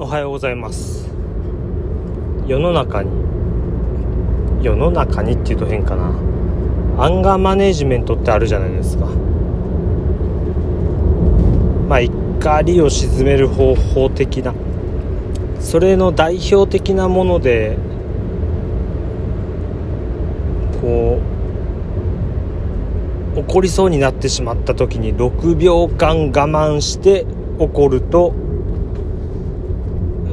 おはようございます。世の中に世の中にっていうと変かな。アンガーマネージメントってあるじゃないですか。まあ怒りを鎮める方法的な。それの代表的なものでこう怒りそうになってしまった時に6秒間我慢して怒ると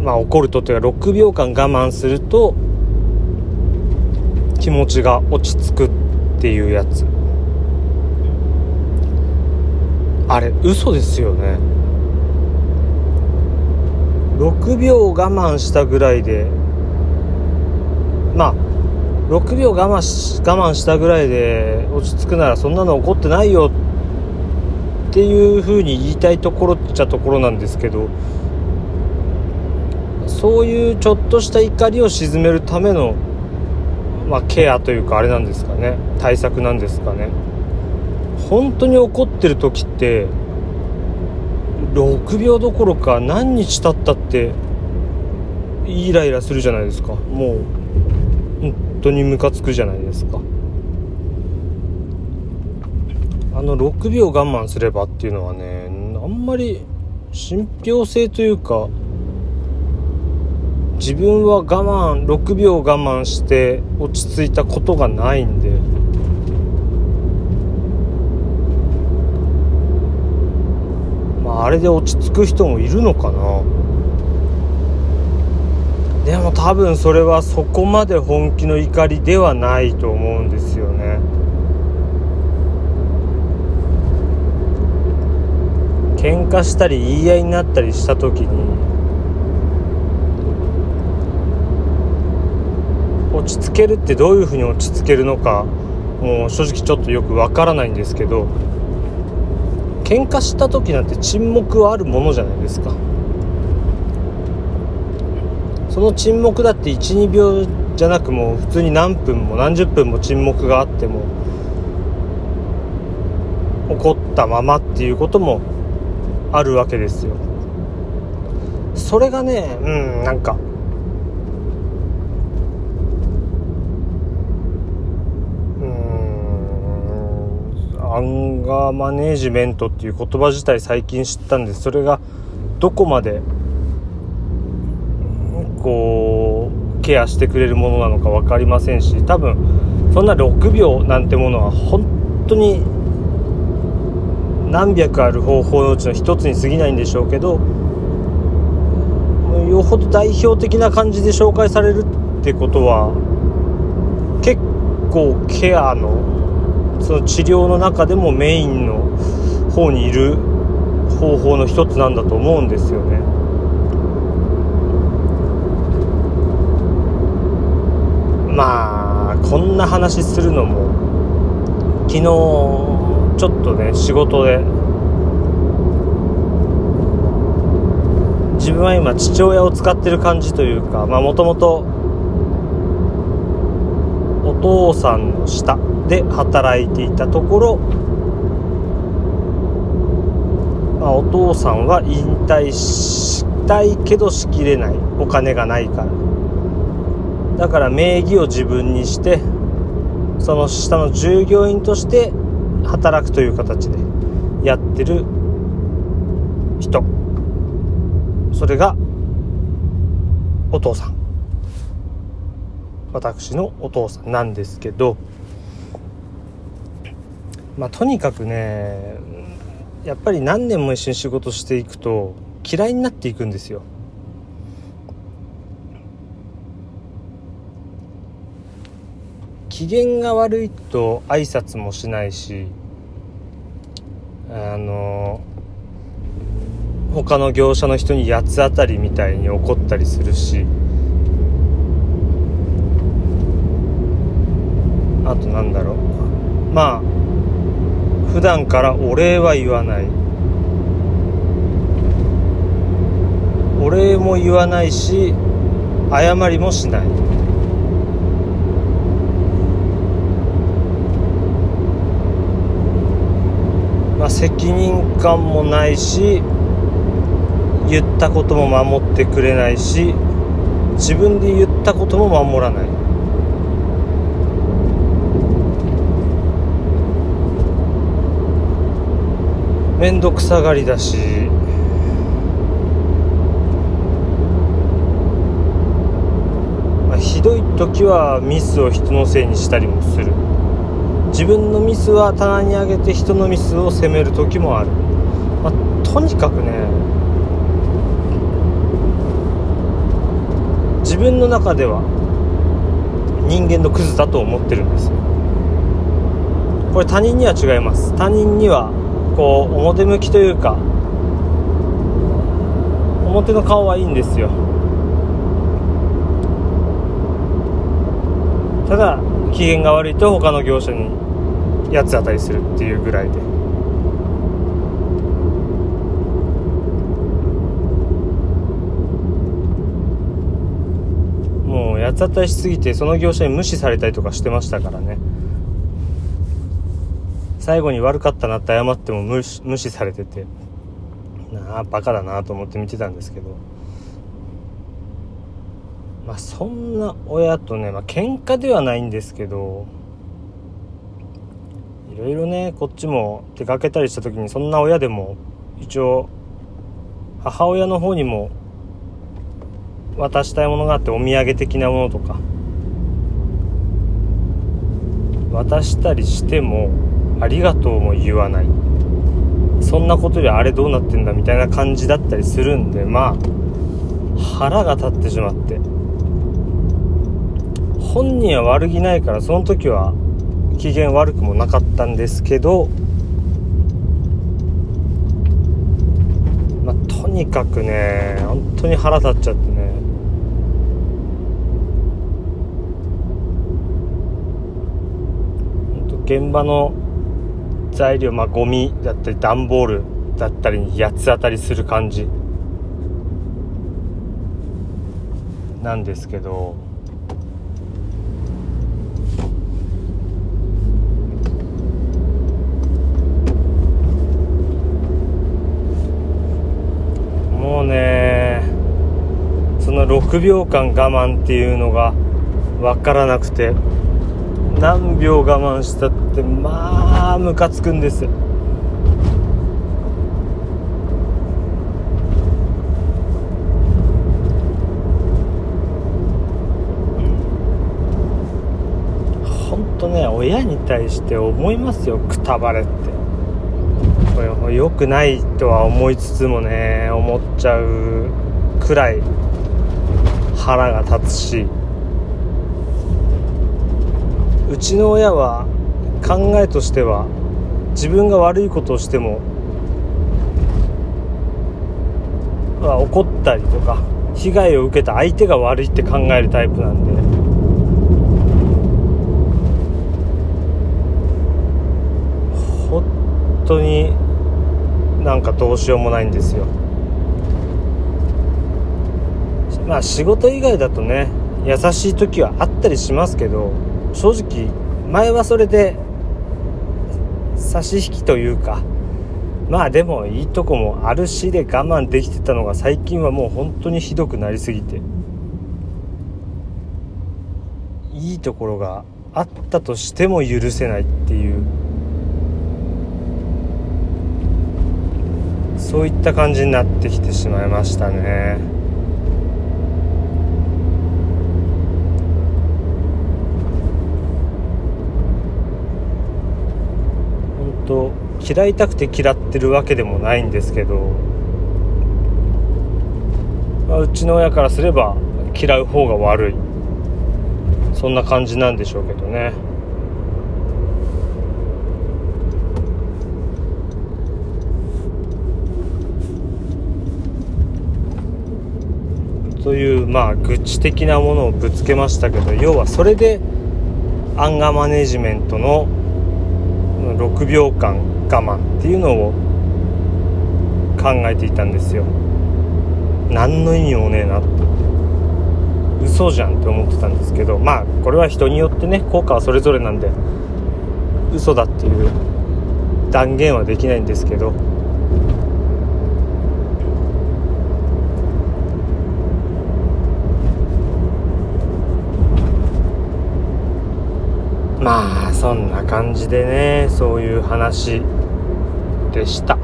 まあ怒るとというか6秒間我慢すると気持ちが落ち着くっていうやつ。あれ嘘ですよね。6秒我慢したぐらいでまあ6秒我慢し我慢したぐらいで落ち着くならそんなの起こってないよっていうふうに言いたいところっちゃところなんですけどそういうちょっとした怒りを鎮めるための、まあ、ケアというかあれなんですかね。対策なんですかね。本当に怒ってる時って6秒どころか何日経ったってイライラするじゃないですか。もう本当にムカつくじゃないですか。あの6秒我慢すればっていうのはねあんまり信憑性というか自分は我慢6秒我慢して落ち着いたことがないんで。まああれで落ち着く人もいるのかな。でも多分それはそこまで本気の怒りではないと思うんですよね。喧嘩したり言い合いになったりした時に落ち着けるってどういうふうに落ち着けるのかもう正直ちょっとよくわからないんですけど喧嘩した時なんて沈黙はあるものじゃないですか。その沈黙だって12秒じゃなくもう普通に何分も何十分も沈黙があっても怒ったままっていうこともあるわけですよ。それがねうんなんかンガーマネージメントっていう言葉自体最近知ったんでそれがどこまでこうケアしてくれるものなのか分かりませんし多分そんな6秒なんてものは本当に何百ある方法のうちの一つに過ぎないんでしょうけどよほど代表的な感じで紹介されるってことは結構ケアのその治療の中でもメインの方にいる方法の一つなんだと思うんですよね。まあこんな話するのも昨日ちょっとね仕事で自分は今父親を使ってる感じというかまあもともと父さんの下で働いていたところ、まあ、お父さんは引退したいけどしきれない。お金がないから。だから名義を自分にしてその下の従業員として働くという形でやってる人。それがお父さん。私のお父さんなんですけどまあとにかくねやっぱり何年も一緒に仕事していくと嫌いになっていくんですよ。機嫌が悪いと挨拶もしないしあの他の業者の人に八つ当たりみたいに怒ったりするしあとなんだろうまあ普段からお礼は言わない。お礼も言わないし謝りもしない。まあ責任感もないし言ったことも守ってくれないし自分で言ったことも守らない。面倒くさがりだし、ひどい時はミスを人のせいにしたりもする。自分のミスは棚に上げて人のミスを責める時もある、まあ、とにかくね自分の中では人間のクズだと思ってるんですこれ他人には違います。他人にはこう表向きというか表の顔はいいんですよ。ただ機嫌が悪いと他の業者に八つ当たりするっていうぐらいで。もう八つ当たりしすぎてその業者に無視されたりとかしてましたからね。最後に悪かったなって謝っても無視されてて。なあバカだなと思って見てたんですけど。まあそんな親とねまあ喧嘩ではないんですけどいろいろねこっちも出かけたりした時にそんな親でも一応母親の方にも渡したいものがあってお土産的なものとか渡したりしてもありがとうも言わない。そんなことよりあれどうなってんだみたいな感じだったりするんでまあ腹が立ってしまって。本人は悪気ないからその時は機嫌悪くもなかったんですけどまあとにかくね本当に腹立っちゃってね。現場の材料まあゴミだったり段ボールだったりに八つ当たりする感じなんですけど。もうねその6秒間我慢っていうのが分からなくて何秒我慢したってまあムカつくんです。本当ね親に対して思いますよくたばれって。これ良くないとは思いつつもね思っちゃうくらい腹が立つし。うちの親は考えとしては自分が悪いことをしてもまあ怒ったりとか被害を受けた相手が悪いって考えるタイプなんで。本当になんかどうしようもないんですよ。まあ仕事以外だとね優しい時はあったりしますけど正直前はそれで差し引きというかまあでもいいとこもあるしで我慢できてたのが最近はもう本当にひどくなりすぎていいところがあったとしても許せないっていうそういった感じになってきてしまいましたね。と嫌いたくて嫌ってるわけでもないんですけど、まあ、うちの親からすれば嫌う方が悪い。そんな感じなんでしょうけどね。というまあ愚痴的なものをぶつけましたけど要はそれでアンガーマネジメントの6秒間我慢っていうのを考えていたんですよ。何の意味もねえなって。嘘じゃんって思ってたんですけどまあこれは人によってね効果はそれぞれなんで嘘だっていう断言はできないんですけどまあそんな感じでねそういう話でした。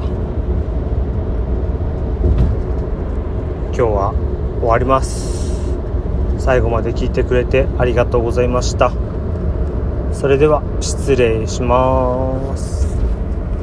今日は終わります。最後まで聞いてくれてありがとうございました。それでは失礼します。